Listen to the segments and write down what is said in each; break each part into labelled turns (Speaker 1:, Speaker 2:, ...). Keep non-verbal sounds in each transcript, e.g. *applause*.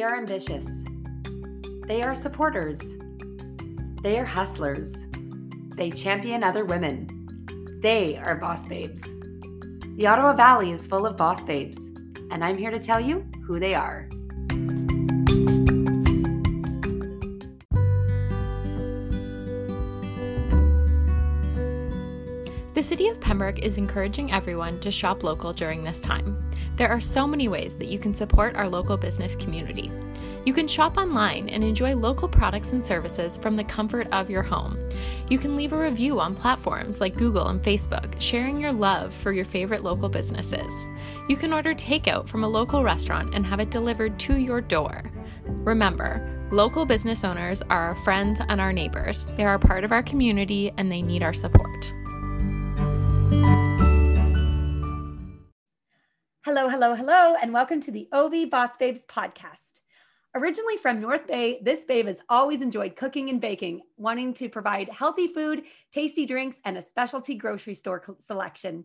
Speaker 1: They are ambitious. They are supporters. They are hustlers. They champion other women. They are boss babes. The Ottawa Valley is full of boss babes, and I'm here to tell you who they are.
Speaker 2: The City of Pembroke is encouraging everyone to shop local during this time. There are so many ways that you can support our local business community. You can shop online and enjoy local products and services from the comfort of your home. You can leave a review on platforms like Google and Facebook, sharing your love for your favorite local businesses. You can order takeout from a local restaurant and have it delivered to your door. Remember, local business owners are our friends and our neighbors. They are part of our community and they need our support.
Speaker 1: Hello, hello, hello, and welcome to the OV Boss Babes podcast. Originally from North Bay, this babe has always enjoyed cooking and baking, wanting to provide healthy food, tasty drinks, and a specialty grocery store selection.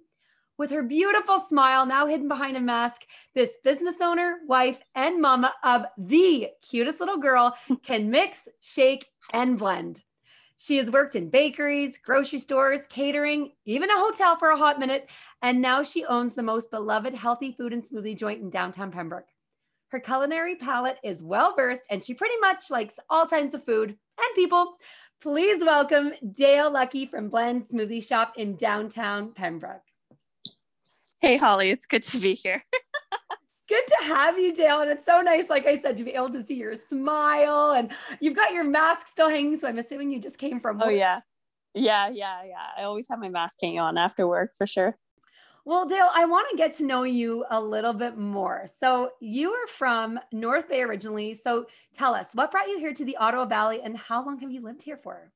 Speaker 1: With her beautiful smile now hidden behind a mask, this business owner, wife, and mama of the cutest little girl can mix, shake, and blend. She has worked in bakeries, grocery stores, catering, even a hotel for a hot minute, and now she owns the most beloved healthy food and smoothie joint in downtown Pembroke. Her culinary palate is well versed, and she pretty much likes all kinds of food and people. Please welcome Dale Lucky from Blend Smoothie Shop in downtown Pembroke.
Speaker 3: Hey, Holly, it's good to be here. *laughs*
Speaker 1: good to have you, Dale. And it's so nice, like I said, to be able to see your smile and you've got your mask still hanging. So I'm assuming you just came from
Speaker 3: oh, work. Oh, yeah. Yeah, yeah, yeah. I always have my mask hanging on after work for sure.
Speaker 1: Well, Dale, I want to get to know you a little bit more. So, you are from North Bay originally. So, tell us what brought you here to the Ottawa Valley and how long have you lived here for?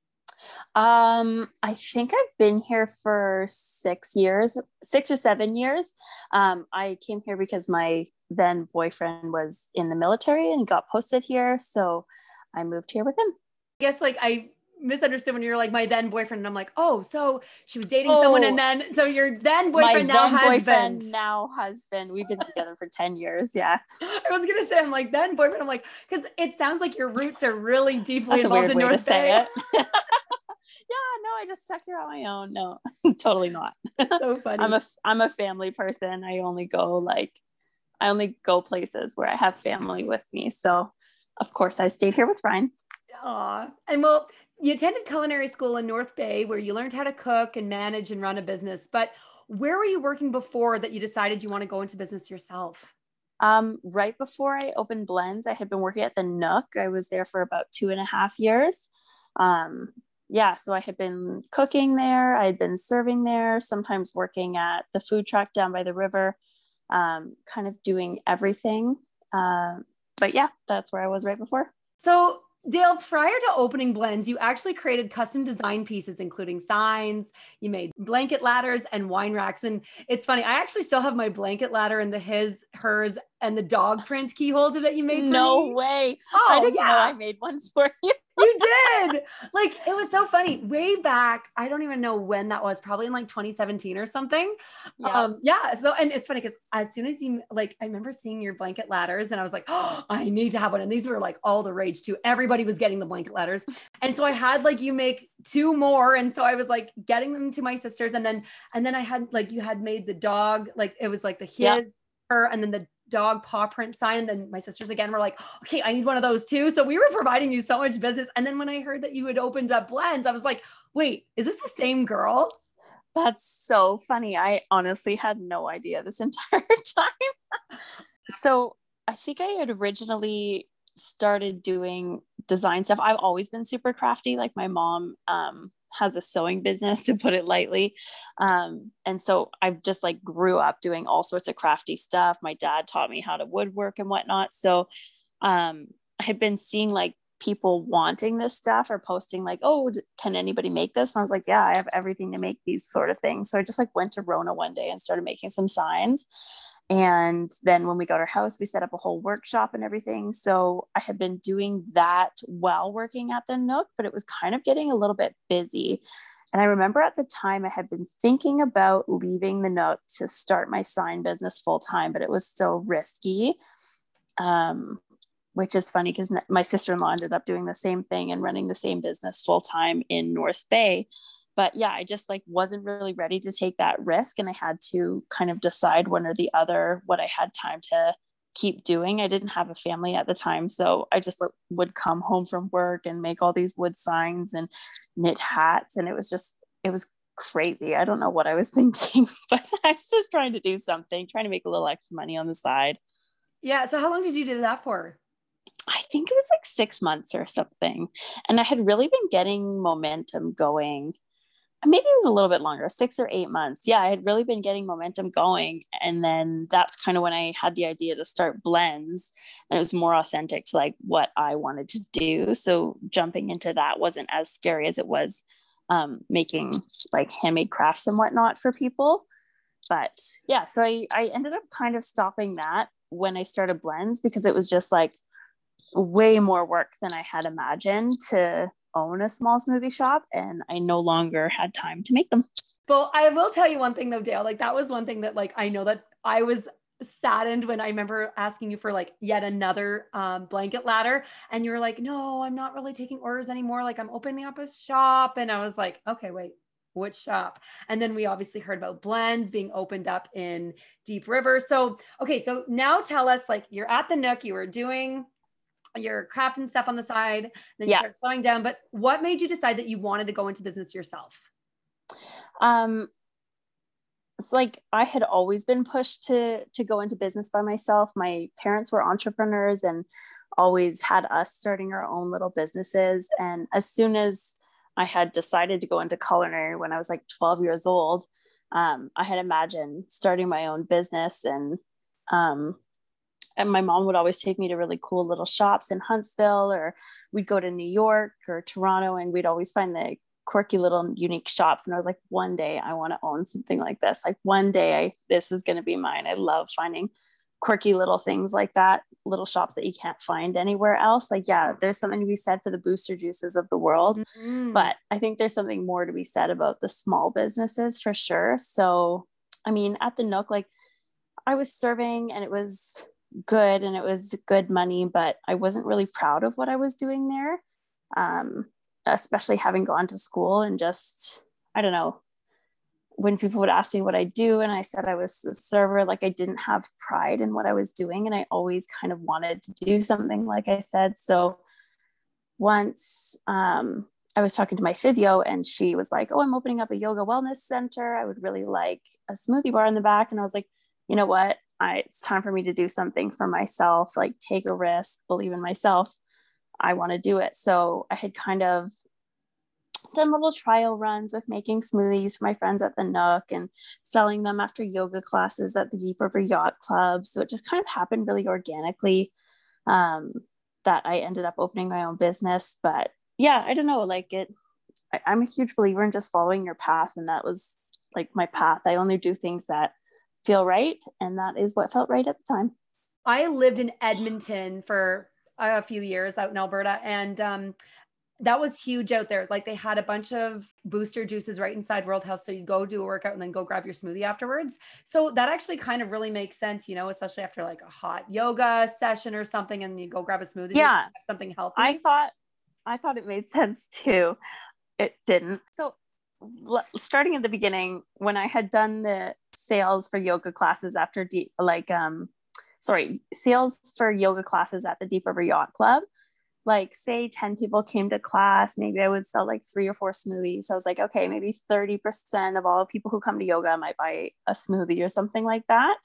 Speaker 3: Um, I think I've been here for six years, six or seven years. Um, I came here because my then boyfriend was in the military and got posted here. So I moved here with him.
Speaker 1: I guess like I misunderstood when you're like my then boyfriend and I'm like, oh, so she was dating oh, someone and then so your then boyfriend now then husband. boyfriend
Speaker 3: now husband. We've been together for 10 years. Yeah. *laughs*
Speaker 1: I was gonna say I'm like then boyfriend. I'm like, because it sounds like your roots are really deeply That's involved in North Bay. *laughs* *laughs*
Speaker 3: yeah, no, I just stuck here on my own. No, totally not.
Speaker 1: So funny.
Speaker 3: I'm a I'm a family person. I only go like I only go places where I have family with me. So, of course, I stayed here with Ryan.
Speaker 1: Aw. And well, you attended culinary school in North Bay where you learned how to cook and manage and run a business. But where were you working before that you decided you want to go into business yourself?
Speaker 3: Um, right before I opened Blends, I had been working at the Nook. I was there for about two and a half years. Um, yeah, so I had been cooking there, I had been serving there, sometimes working at the food truck down by the river um, kind of doing everything. Uh, but yeah, that's where I was right before.
Speaker 1: So Dale, prior to opening blends, you actually created custom design pieces, including signs, you made blanket ladders and wine racks. And it's funny, I actually still have my blanket ladder and the his, hers, and the dog print key holder that you made
Speaker 3: no
Speaker 1: me.
Speaker 3: way. Oh, I didn't yeah. know I made one for *laughs* you.
Speaker 1: You did. Like it was so funny. Way back, I don't even know when that was, probably in like 2017 or something. Yeah. Um, yeah. So and it's funny because as soon as you like, I remember seeing your blanket ladders and I was like, oh, I need to have one. And these were like all the rage too. Everybody was getting the blanket ladders. And so I had like you make two more. And so I was like getting them to my sisters. And then and then I had like you had made the dog, like it was like the his, yeah. her, and then the dog paw print sign. And then my sisters again were like, okay, I need one of those too. So we were providing you so much business. And then when I heard that you had opened up blends, I was like, wait, is this the same girl?
Speaker 3: That's so funny. I honestly had no idea this *laughs* entire time. so I think I had originally started doing design stuff. I've always been super crafty. Like my mom um, has a sewing business *laughs* to put it lightly. Um, and so I've just like grew up doing all sorts of crafty stuff. My dad taught me how to woodwork and whatnot. So um, i had been seeing like people wanting this stuff or posting like oh can anybody make this? And i was like yeah i have everything to make these sort of things. So i just like went to rona one day and started making some signs and then when we got our house, we set up a whole workshop and everything. So I had been doing that while working at the Nook, but it was kind of getting a little bit busy. And I remember at the time I had been thinking about leaving the Nook to start my sign business full time, but it was so risky. Um, which is funny because my sister-in-law ended up doing the same thing and running the same business full-time in north bay but yeah i just like wasn't really ready to take that risk and i had to kind of decide one or the other what i had time to keep doing i didn't have a family at the time so i just would come home from work and make all these wood signs and knit hats and it was just it was crazy i don't know what i was *laughs* thinking but *laughs* i was just trying to do something trying to make a little extra money on the side
Speaker 1: yeah so how long did you do that for
Speaker 3: I think it was like six months or something. And I had really been getting momentum going. Maybe it was a little bit longer, six or eight months. Yeah, I had really been getting momentum going. And then that's kind of when I had the idea to start blends. And it was more authentic to like what I wanted to do. So jumping into that wasn't as scary as it was um, making like handmade crafts and whatnot for people. But yeah, so I, I ended up kind of stopping that when I started blends because it was just like, way more work than I had imagined to own a small smoothie shop and I no longer had time to make them.
Speaker 1: Well, I will tell you one thing though, Dale. Like that was one thing that like I know that I was saddened when I remember asking you for like yet another um, blanket ladder, and you were like, "No, I'm not really taking orders anymore. Like I'm opening up a shop." And I was like, "Okay, wait, which shop?" And then we obviously heard about blends being opened up in Deep River. So okay, so now tell us, like you're at the Nook, you were doing you're crafting stuff on the side, then you yeah. start slowing down. But what made you decide that you wanted to go into business yourself?
Speaker 3: Um, it's like I had always been pushed to to go into business by myself. My parents were entrepreneurs and always had us starting our own little businesses. And as soon as I had decided to go into culinary when I was like 12 years old, um, I had imagined starting my own business and um, and my mom would always take me to really cool little shops in Huntsville, or we'd go to New York or Toronto, and we'd always find the quirky little unique shops. And I was like, one day I want to own something like this. Like one day I, this is going to be mine. I love finding quirky little things like that, little shops that you can't find anywhere else. Like, yeah, there's something to be said for the booster juices of the world, mm-hmm. but I think there's something more to be said about the small businesses for sure. So, I mean, at the Nook, like I was serving and it was good and it was good money, but I wasn't really proud of what I was doing there. Um, especially having gone to school and just, I don't know, when people would ask me what I do and I said I was a server, like I didn't have pride in what I was doing. And I always kind of wanted to do something, like I said. So once um, I was talking to my physio and she was like, Oh, I'm opening up a yoga wellness center. I would really like a smoothie bar in the back. And I was like, You know what? I, it's time for me to do something for myself, like take a risk, believe in myself. I want to do it. So I had kind of done little trial runs with making smoothies for my friends at the Nook and selling them after yoga classes at the Deep River Yacht Club. So it just kind of happened really organically um, that I ended up opening my own business. But yeah, I don't know, like it, I, I'm a huge believer in just following your path. And that was like my path. I only do things that feel right. And that is what felt right at the time.
Speaker 1: I lived in Edmonton for a few years out in Alberta. And um, that was huge out there. Like they had a bunch of booster juices right inside World Health. So you go do a workout and then go grab your smoothie afterwards. So that actually kind of really makes sense, you know, especially after like a hot yoga session or something and you go grab a smoothie.
Speaker 3: Yeah.
Speaker 1: Something healthy.
Speaker 3: I thought, I thought it made *laughs* sense too. It didn't. So starting at the beginning when i had done the sales for yoga classes after deep like um sorry sales for yoga classes at the deep river yacht club like say 10 people came to class maybe i would sell like three or four smoothies. So i was like okay maybe 30% of all people who come to yoga might buy a smoothie or something like that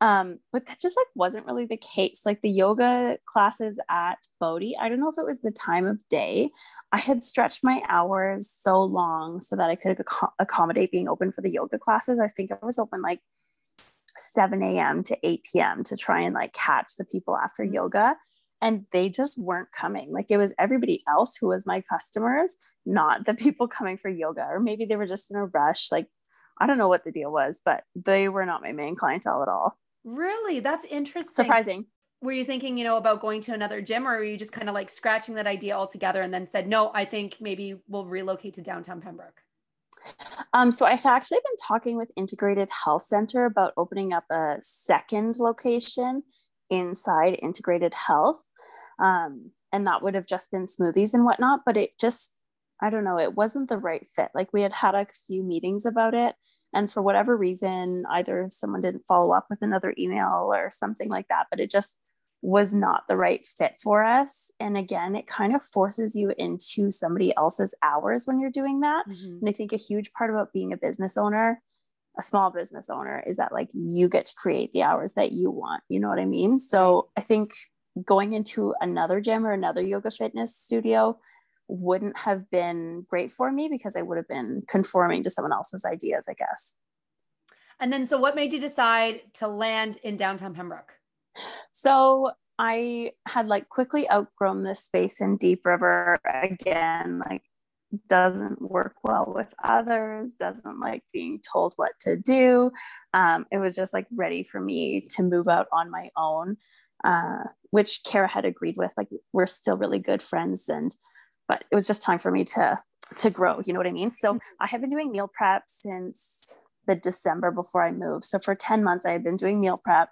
Speaker 3: um, but that just like wasn't really the case. Like the yoga classes at Bodhi, I don't know if it was the time of day. I had stretched my hours so long so that I could ac- accommodate being open for the yoga classes. I think I was open like 7 a.m. to 8 p.m. to try and like catch the people after mm-hmm. yoga. And they just weren't coming. Like it was everybody else who was my customers, not the people coming for yoga. Or maybe they were just in a rush. Like I don't know what the deal was, but they were not my main clientele at all.
Speaker 1: Really? That's interesting.
Speaker 3: Surprising.
Speaker 1: Were you thinking, you know, about going to another gym or were you just kind of like scratching that idea altogether and then said, no, I think maybe we'll relocate to downtown Pembroke?
Speaker 3: Um, so I've actually been talking with Integrated Health Center about opening up a second location inside Integrated Health. Um, and that would have just been smoothies and whatnot, but it just, I don't know, it wasn't the right fit. Like we had had a few meetings about it. And for whatever reason, either someone didn't follow up with another email or something like that, but it just was not the right fit for us. And again, it kind of forces you into somebody else's hours when you're doing that. Mm-hmm. And I think a huge part about being a business owner, a small business owner, is that like you get to create the hours that you want. You know what I mean? So I think going into another gym or another yoga fitness studio wouldn't have been great for me because I would have been conforming to someone else's ideas, I guess.
Speaker 1: And then, so what made you decide to land in downtown Pembroke?
Speaker 3: So I had like quickly outgrown this space in Deep River again, like doesn't work well with others, doesn't like being told what to do. Um, it was just like ready for me to move out on my own, uh, which Kara had agreed with. Like we're still really good friends, and but it was just time for me to to grow. You know what I mean? So mm-hmm. I have been doing meal prep since the December before I moved. So for 10 months, I had been doing meal prep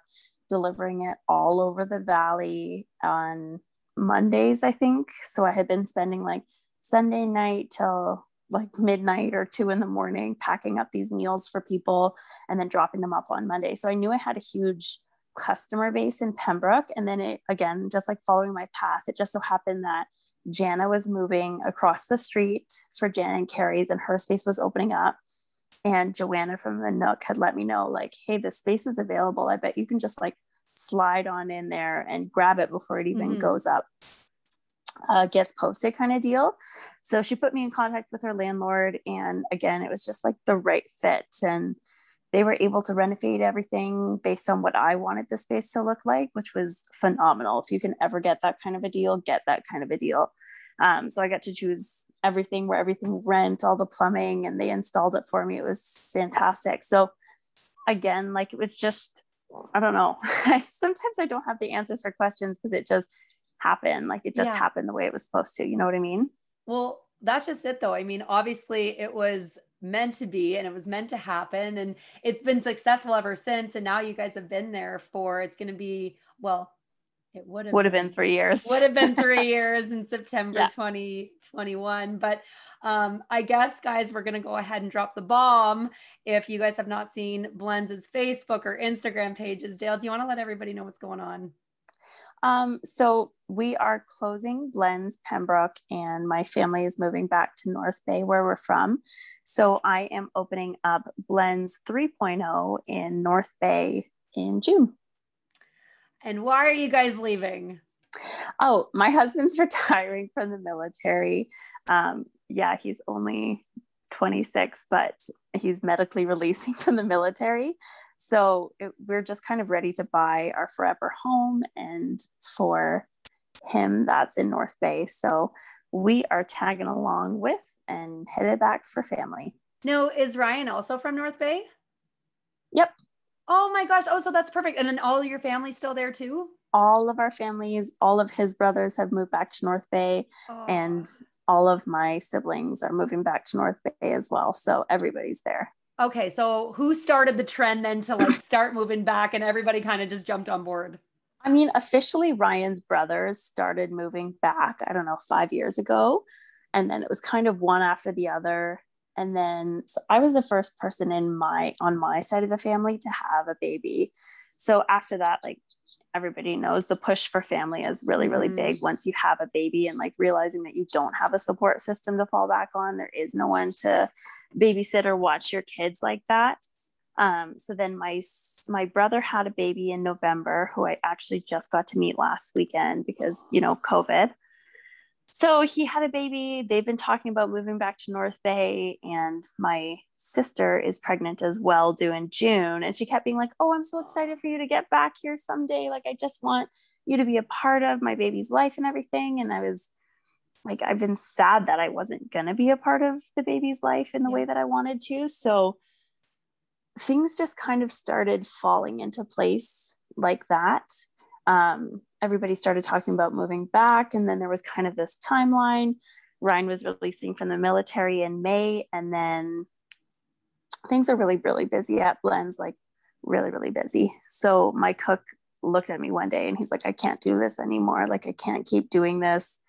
Speaker 3: delivering it all over the valley on Mondays, I think. So I had been spending like Sunday night till like midnight or two in the morning packing up these meals for people and then dropping them off on Monday. So I knew I had a huge customer base in Pembroke. And then it again, just like following my path, it just so happened that Jana was moving across the street for Jan and Carrie's and her space was opening up and Joanna from the Nook had let me know, like, hey, this space is available. I bet you can just like slide on in there and grab it before it even mm-hmm. goes up, uh, gets posted kind of deal. So she put me in contact with her landlord. And again, it was just like the right fit. And they were able to renovate everything based on what I wanted the space to look like, which was phenomenal. If you can ever get that kind of a deal, get that kind of a deal. Um, so I got to choose everything where everything rent, all the plumbing, and they installed it for me. It was fantastic. So again, like it was just, I don't know. *laughs* Sometimes I don't have the answers for questions because it just happened. Like it just yeah. happened the way it was supposed to. You know what I mean?
Speaker 1: Well, that's just it though. I mean, obviously it was meant to be and it was meant to happen and it's been successful ever since and now you guys have been there for it's going to be well it would have
Speaker 3: would have been, been three years.
Speaker 1: would have been three *laughs* years in September yeah. 2021. But um, I guess, guys, we're going to go ahead and drop the bomb. If you guys have not seen Blends' Facebook or Instagram pages, Dale, do you want to let everybody know what's going on?
Speaker 3: Um, so we are closing Blends Pembroke, and my family is moving back to North Bay, where we're from. So I am opening up Blends 3.0 in North Bay in June.
Speaker 1: And why are you guys leaving?
Speaker 3: Oh, my husband's *laughs* retiring from the military. Um, yeah, he's only 26, but he's medically releasing *laughs* from the military. So it, we're just kind of ready to buy our forever home. And for him, that's in North Bay. So we are tagging along with and headed back for family.
Speaker 1: No, is Ryan also from North Bay?
Speaker 3: Yep.
Speaker 1: Oh my gosh. Oh, so that's perfect. And then all your family's still there too?
Speaker 3: All of our families, all of his brothers have moved back to North Bay, oh. and all of my siblings are moving back to North Bay as well. So everybody's there.
Speaker 1: Okay. So who started the trend then to like start moving back and everybody kind of just jumped on board?
Speaker 3: I mean, officially, Ryan's brothers started moving back, I don't know, five years ago. And then it was kind of one after the other and then so i was the first person in my on my side of the family to have a baby so after that like everybody knows the push for family is really really mm-hmm. big once you have a baby and like realizing that you don't have a support system to fall back on there is no one to babysit or watch your kids like that. Um, so then my my brother had a baby in november who i actually just got to meet last weekend because you know covid so he had a baby. They've been talking about moving back to North Bay, and my sister is pregnant as well, due in June. And she kept being like, Oh, I'm so excited for you to get back here someday. Like, I just want you to be a part of my baby's life and everything. And I was like, I've been sad that I wasn't going to be a part of the baby's life in the yeah. way that I wanted to. So things just kind of started falling into place like that. Um, everybody started talking about moving back. And then there was kind of this timeline. Ryan was releasing from the military in May. And then things are really, really busy at Blends, like really, really busy. So my cook looked at me one day and he's like, I can't do this anymore. Like, I can't keep doing this.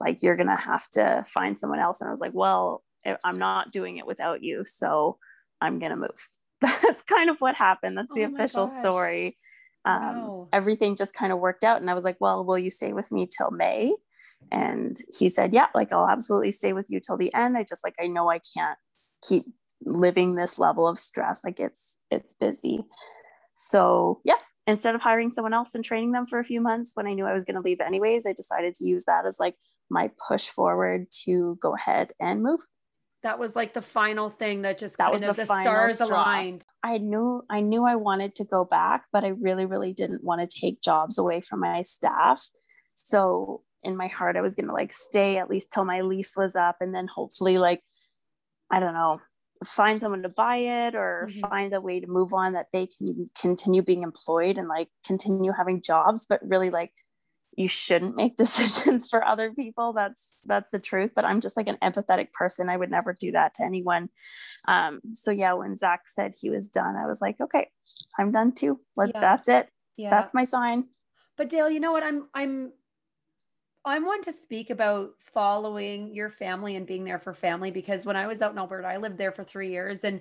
Speaker 3: Like, you're going to have to find someone else. And I was like, Well, eh, I'm not doing it without you. So I'm going to move. *laughs* That's kind of what happened. That's the oh official story. Um, wow. Everything just kind of worked out. And I was like, Well, will you stay with me till May? And he said, Yeah, like I'll absolutely stay with you till the end. I just like, I know I can't keep living this level of stress. Like it's, it's busy. So yeah, instead of hiring someone else and training them for a few months when I knew I was going to leave anyways, I decided to use that as like my push forward to go ahead and move.
Speaker 1: That was like the final thing that just that was the, the stars straw. aligned.
Speaker 3: I knew I knew I wanted to go back, but I really, really didn't want to take jobs away from my staff. So in my heart, I was gonna like stay at least till my lease was up and then hopefully like I don't know, find someone to buy it or mm-hmm. find a way to move on that they can continue being employed and like continue having jobs but really like you shouldn't make *laughs* decisions for other people that's that's the truth but i'm just like an empathetic person i would never do that to anyone um so yeah when zach said he was done i was like okay i'm done too like yeah. that's it yeah. that's my sign
Speaker 1: but dale you know what i'm i'm I want to speak about following your family and being there for family because when I was out in Alberta, I lived there for three years and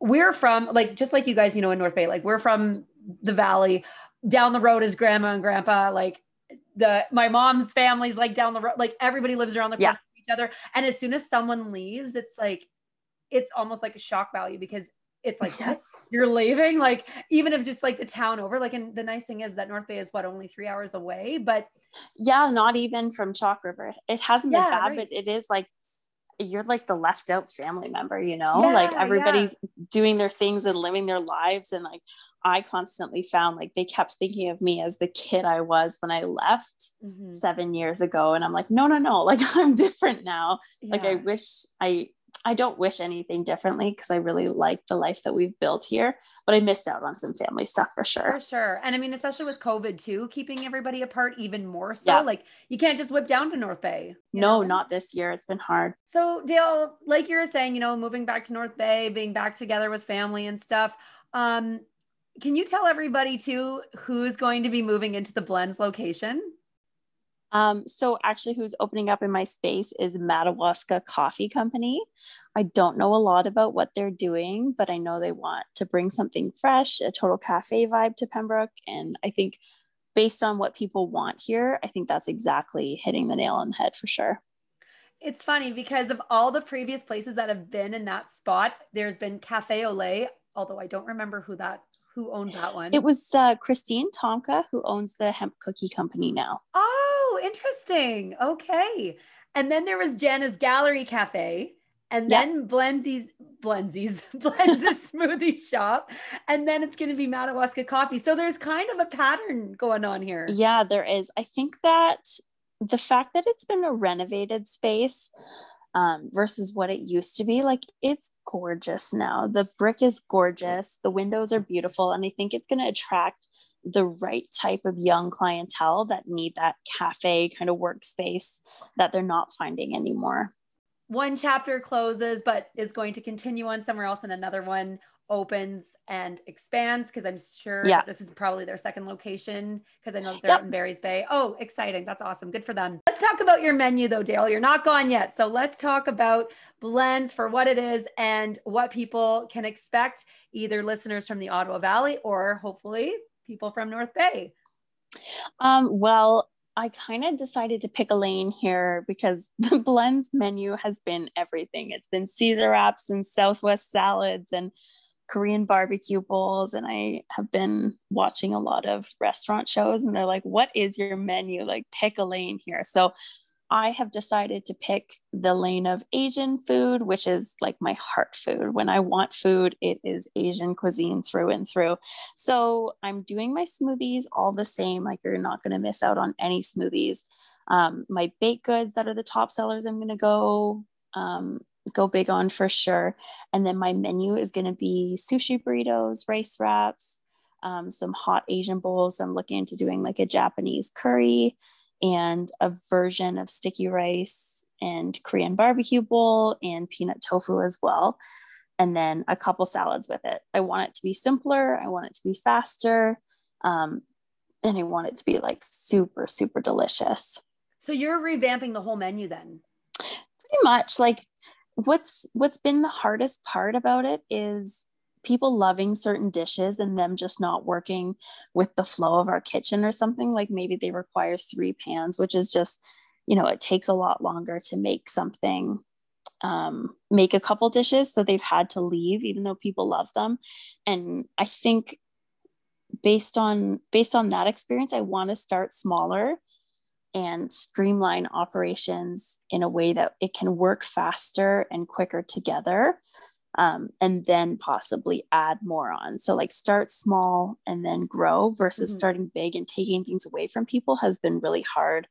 Speaker 1: we're from like just like you guys, you know, in North Bay, like we're from the valley. Down the road is grandma and grandpa. Like the my mom's family's like down the road, like everybody lives around the corner yeah. each other. And as soon as someone leaves, it's like it's almost like a shock value because it's like yeah *laughs* you're leaving like even if just like the town over like and the nice thing is that north bay is what only three hours away but
Speaker 3: yeah not even from chalk river it hasn't yeah, been bad right. but it is like you're like the left out family member you know yeah, like everybody's yeah. doing their things and living their lives and like i constantly found like they kept thinking of me as the kid i was when i left mm-hmm. seven years ago and i'm like no no no like *laughs* i'm different now like i wish i I don't wish anything differently because I really like the life that we've built here, but I missed out on some family stuff for sure.
Speaker 1: For sure. And I mean, especially with COVID too, keeping everybody apart even more so. Yeah. Like you can't just whip down to North Bay.
Speaker 3: No, know? not this year. It's been hard.
Speaker 1: So Dale, like you were saying, you know, moving back to North Bay, being back together with family and stuff. Um, can you tell everybody too who's going to be moving into the Blends location?
Speaker 3: Um, so actually who's opening up in my space is Madawaska Coffee Company. I don't know a lot about what they're doing, but I know they want to bring something fresh, a total cafe vibe to Pembroke. And I think based on what people want here, I think that's exactly hitting the nail on the head for sure.
Speaker 1: It's funny because of all the previous places that have been in that spot, there's been Cafe Olay, although I don't remember who that who owned that one.
Speaker 3: It was uh, Christine Tomka who owns the hemp cookie company now.
Speaker 1: Oh, interesting. Okay. And then there was Jana's Gallery Cafe. And then yep. Blenzy's Blenzy's *laughs* Blenzy's *laughs* smoothie shop. And then it's going to be Madawaska coffee. So there's kind of a pattern going on here.
Speaker 3: Yeah, there is. I think that the fact that it's been a renovated space um, versus what it used to be, like it's gorgeous now. The brick is gorgeous. The windows are beautiful. And I think it's going to attract the right type of young clientele that need that cafe kind of workspace that they're not finding anymore.
Speaker 1: One chapter closes, but is going to continue on somewhere else, and another one opens and expands because I'm sure yeah. this is probably their second location because I know they're yep. in Barry's Bay. Oh, exciting. That's awesome. Good for them. Let's talk about your menu though, Dale. You're not gone yet. So let's talk about blends for what it is and what people can expect, either listeners from the Ottawa Valley or hopefully people from North Bay?
Speaker 3: Um, well, I kind of decided to pick a lane here because *laughs* the blends menu has been everything. It's been Caesar wraps and Southwest salads and Korean barbecue bowls. And I have been watching a lot of restaurant shows and they're like, what is your menu? Like, pick a lane here. So I have decided to pick the lane of Asian food, which is like my heart food. When I want food, it is Asian cuisine through and through. So I'm doing my smoothies all the same. Like you're not going to miss out on any smoothies. Um, my baked goods that are the top sellers, I'm going to go um, go big on for sure. And then my menu is going to be sushi burritos, rice wraps, um, some hot Asian bowls. I'm looking into doing like a Japanese curry and a version of sticky rice and Korean barbecue bowl and peanut tofu as well. And then a couple salads with it. I want it to be simpler. I want it to be faster. Um, and I want it to be like super, super delicious.
Speaker 1: So you're revamping the whole menu then?
Speaker 3: Pretty much. Like what's what's been the hardest part about it is people loving certain dishes and them just not working with the flow of our kitchen or something like maybe they require three pans which is just you know it takes a lot longer to make something um, make a couple dishes so they've had to leave even though people love them. And i think based on based on that experience i want to start smaller and streamline operations in a way that it can work faster and quicker together um, and then possibly add more on so like start small and then grow versus mm-hmm. starting big and taking things away from people has been really hard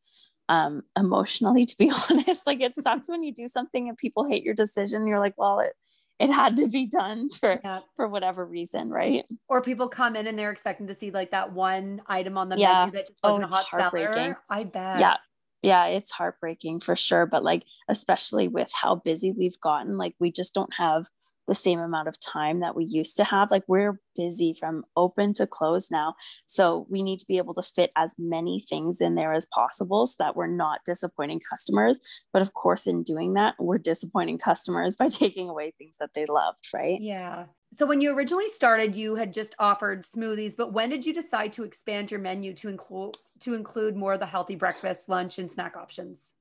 Speaker 3: um, emotionally *laughs* to be honest like it sucks when you do something and people hate your decision you're like well it it had to be done for yeah. for whatever reason, right?
Speaker 1: Or people come in and they're expecting to see like that one item on the yeah. menu that just wasn't oh, a hot seller. I bet.
Speaker 3: Yeah. Yeah, it's heartbreaking for sure. But like, especially with how busy we've gotten, like we just don't have the same amount of time that we used to have. Like we're busy from open to close now. So we need to be able to fit as many things in there as possible so that we're not disappointing customers. But of course, in doing that, we're disappointing customers *laughs* by taking away things that they loved, right?
Speaker 1: Yeah. So when you originally started, you had just offered smoothies, but when did you decide to expand your menu to include to include more of the healthy breakfast, lunch, and snack options?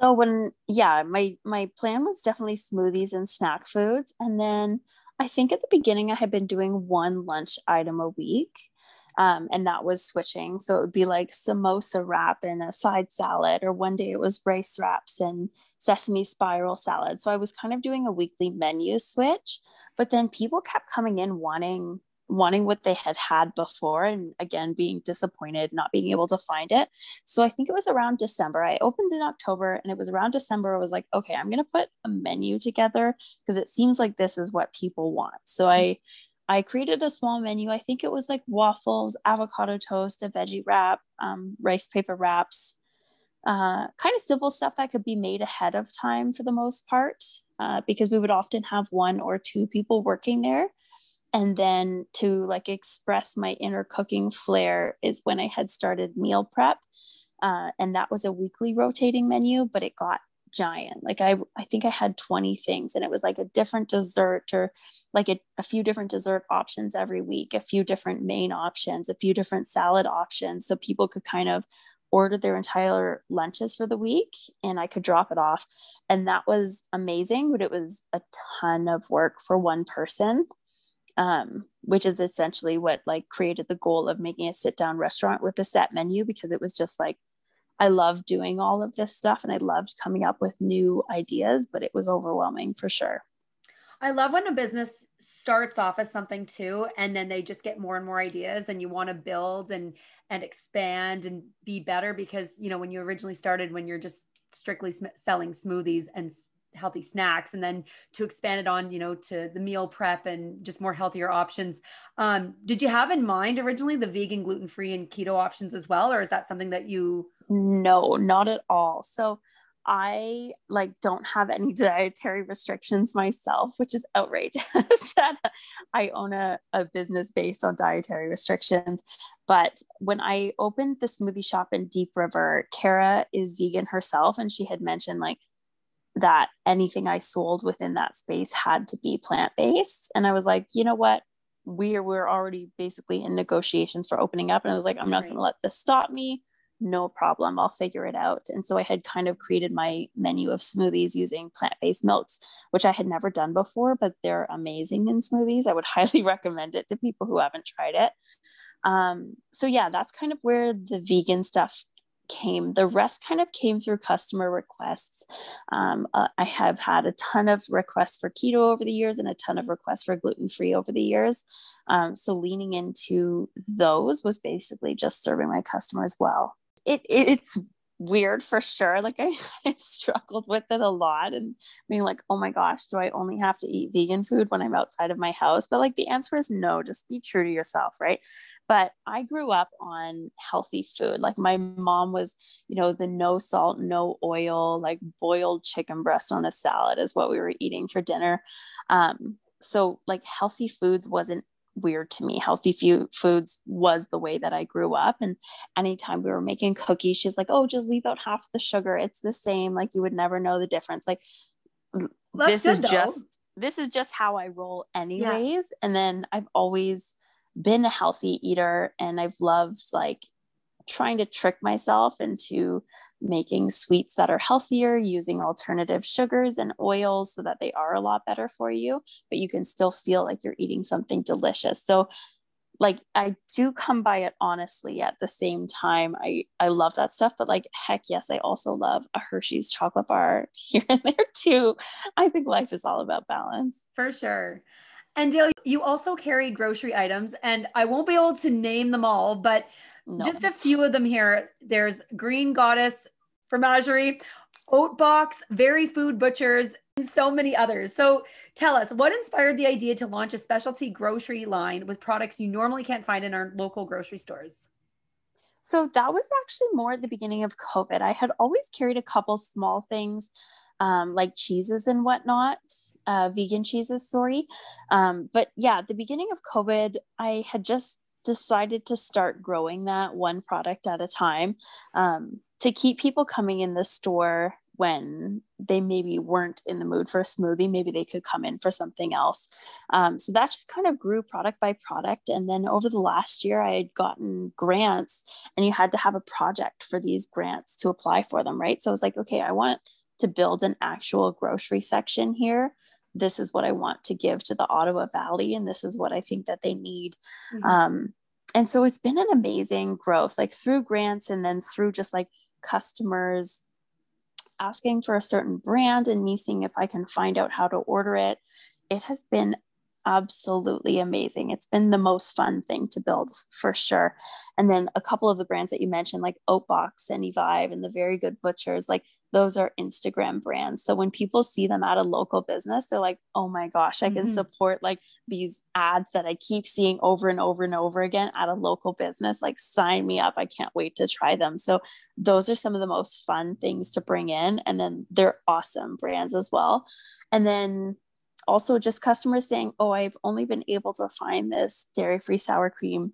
Speaker 3: So when yeah, my my plan was definitely smoothies and snack foods, and then I think at the beginning I had been doing one lunch item a week, um, and that was switching. So it would be like samosa wrap and a side salad, or one day it was rice wraps and sesame spiral salad. So I was kind of doing a weekly menu switch, but then people kept coming in wanting wanting what they had had before and again being disappointed not being able to find it. So i think it was around december. I opened in october and it was around december i was like okay i'm going to put a menu together because it seems like this is what people want. So i i created a small menu. I think it was like waffles avocado toast a veggie wrap um, rice paper wraps uh, kind of simple stuff that could be made ahead of time for the most part uh, because we would often have one or two people working there and then to like express my inner cooking flair is when i had started meal prep uh, and that was a weekly rotating menu but it got giant. Like i i think i had 20 things and it was like a different dessert or like a, a few different dessert options every week a few different main options a few different salad options so people could kind of order their entire lunches for the week and i could drop it off. And that was amazing but it was a ton of work for one person um, which is essentially what like created the goal of making a sit down restaurant with a set menu because it was just like I love doing all of this stuff and I loved coming up with new ideas, but it was overwhelming for sure.
Speaker 1: I love when a business starts off as something too, and then they just get more and more ideas, and you want to build and and expand and be better because you know when you originally started, when you're just strictly sm- selling smoothies and healthy snacks and then to expand it on you know to the meal prep and just more healthier options um, did you have in mind originally the vegan gluten-free and keto options as well or is that something that you
Speaker 3: no not at all so I like don't have any *laughs* dietary restrictions myself, which is outrageous *laughs* that I own a, a business based on dietary restrictions. But when I opened the smoothie shop in Deep River, Kara is vegan herself, and she had mentioned like that anything I sold within that space had to be plant based. And I was like, you know what? We're we're already basically in negotiations for opening up. And I was like, I'm not right. gonna let this stop me. No problem. I'll figure it out. And so I had kind of created my menu of smoothies using plant-based milks, which I had never done before, but they're amazing in smoothies. I would *laughs* highly recommend it to people who haven't tried it. Um, so yeah, that's kind of where the vegan stuff came. The rest kind of came through customer requests. Um, uh, I have had a ton of requests for keto over the years and a ton of requests for gluten free over the years. Um, so leaning into those was basically just serving my customers well. It, it, it's weird for sure. Like *laughs* I, I struggled with it a lot and being like, oh my gosh, do I only have to eat vegan food when I'm outside of my house? But like the answer is no, just be true to yourself, right? But I grew up on healthy food. Like my mom was, you know, the no salt, no oil, like boiled chicken breast on a salad is what we were eating for dinner. Um, so like healthy foods wasn't weird to me. Healthy few foods was the way that I grew up. And anytime we were making cookies, she's like, oh, just leave out half the sugar. It's the same. Like you would never know the difference. Like this is though. just this is just how I roll anyways. Yeah. And then I've always been a healthy eater and I've loved like trying to trick myself into making sweets that are healthier using alternative sugars and oils so that they are a lot better for you but you can still feel like you're eating something delicious so like I do come by it honestly at the same time. I I love that stuff, but like heck yes, I also love a Hershey's chocolate bar *laughs* here and there too. I think life is all about balance.
Speaker 1: For sure. And Dale, you also carry grocery items, and I won't be able to name them all, but no. just a few of them here. There's Green Goddess Fromagerie, Oatbox, Very Good Butchers, and so many others. So tell us, what inspired the idea to launch a specialty grocery line with products you normally can't find in our local grocery stores?
Speaker 3: So that was actually more at the beginning of COVID. I had always carried a couple small things um, like cheeses and whatnot, uh, vegan cheeses, sorry. Um, but yeah, at the beginning of COVID, I had just decided to start growing that one product at a time um, to keep people coming in the store when they maybe weren't in the mood for a smoothie maybe they could come in for something else. Um, so that just kind of grew product by product. And then over the last year i had gotten grants and you had to have a project for these grants to apply for them right? So i was like okay i want to build an actual grocery section here. This is what i want to give to the ottawa valley and this is what i think that they need. Mm-hmm. um, and so it's been an amazing growth like through grants and then through just like customers asking for a certain brand and me seeing if i can find out how to order it. It has been absolutely amazing. It's been the most fun thing to build for sure. And then a couple of the brands that you mentioned, like Oatbox and Evive and the Very Good Butchers, like those are Instagram brands. So when people see them at a local business, they're like, oh my gosh, I can mm-hmm. support like these ads that I keep seeing over and over and over again at a local business. Like, sign me up. I can't wait to try them. So those are some of the most fun things to bring in. And then they're awesome brands as well. And then also just customers saying, oh, I've only been able to find this dairy free sour cream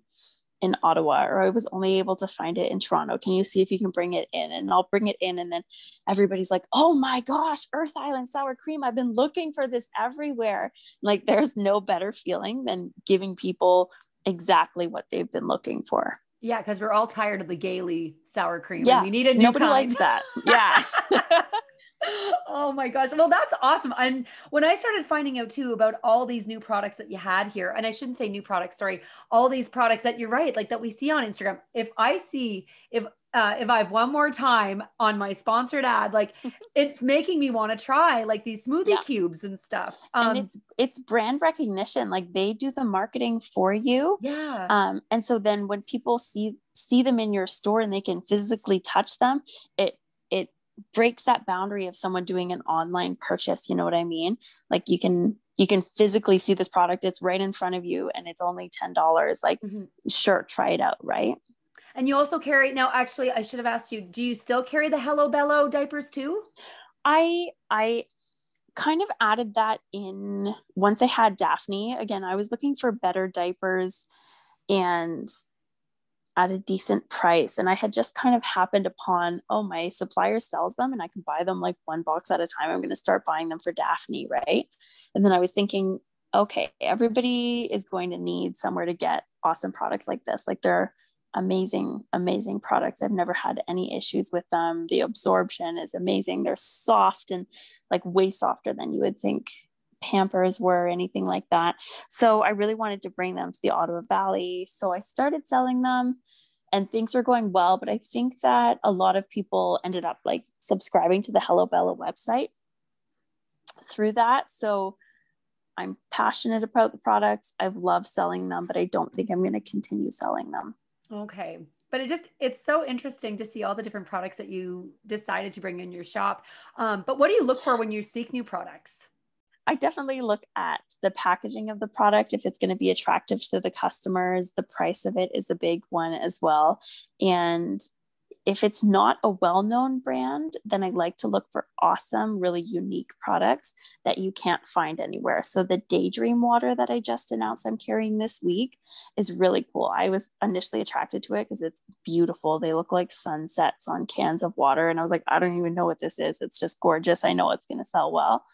Speaker 3: in Ottawa, or I was only able to find it in Toronto. Can you see if you can bring it in? And I'll bring it in. And then everybody's like, oh my gosh, Earth Island sour cream. I've been looking for this everywhere. Like, there's no better feeling than giving people exactly what they've been looking for.
Speaker 1: Yeah, because we're all tired of the Gay Lea sour cream.
Speaker 3: Yeah,
Speaker 1: we need a
Speaker 3: new Nobody kind. likes that. *laughs* Yeah. *laughs*
Speaker 1: oh my gosh. Well, that's awesome. And when I started finding out too about all these new products that you had here, and I shouldn't say new products, sorry, all these products that you're right, like that we see on Instagram. If I see, if uh, if I have one more time on my sponsored ad, like *laughs* it's making me want to try like these smoothie yeah. cubes and stuff.
Speaker 3: Um, and it's it's brand recognition. Like they do the marketing for you.
Speaker 1: Yeah.
Speaker 3: Um, and so then when people see see them in your store and they can physically touch them, it it breaks that boundary of someone doing an online purchase you know what i mean like you can you can physically see this product it's right in front of you and it's only $10 like mm-hmm. sure try it out right
Speaker 1: and you also carry now actually i should have asked you do you still carry the hello bello diapers too
Speaker 3: i i kind of added that in once i had daphne again i was looking for better diapers and at a decent price. And I had just kind of happened upon, oh, my supplier sells them and I can buy them like one box at a time. I'm going to start buying them for Daphne, right? And then I was thinking, okay, everybody is going to need somewhere to get awesome products like this. Like they're amazing, amazing products. I've never had any issues with them. The absorption is amazing. They're soft and like way softer than you would think Pampers were, anything like that. So I really wanted to bring them to the Ottawa Valley. So I started selling them and things were going well. But I think that a lot of people ended up like subscribing to the Hello Bello website through that. So I'm passionate about the products. I've loved selling them, but I don't think I'm going to continue selling them.
Speaker 1: Okay. But it just, it's so interesting to see all the different products that you decided to bring in your shop. Um, but what do you look for when you seek new products?
Speaker 3: I definitely look at the packaging of the product if it's going to be attractive to the customers. The price of it is a big one as well. And if it's not a well-known brand then i like to look for awesome really unique products that you can't find anywhere. So the daydream water that i just announced i'm carrying this week is really cool. I was initially attracted to it because it's beautiful. They look like sunsets on cans of water and i was like i don't even know what this is. It's just gorgeous. I know it's going to sell well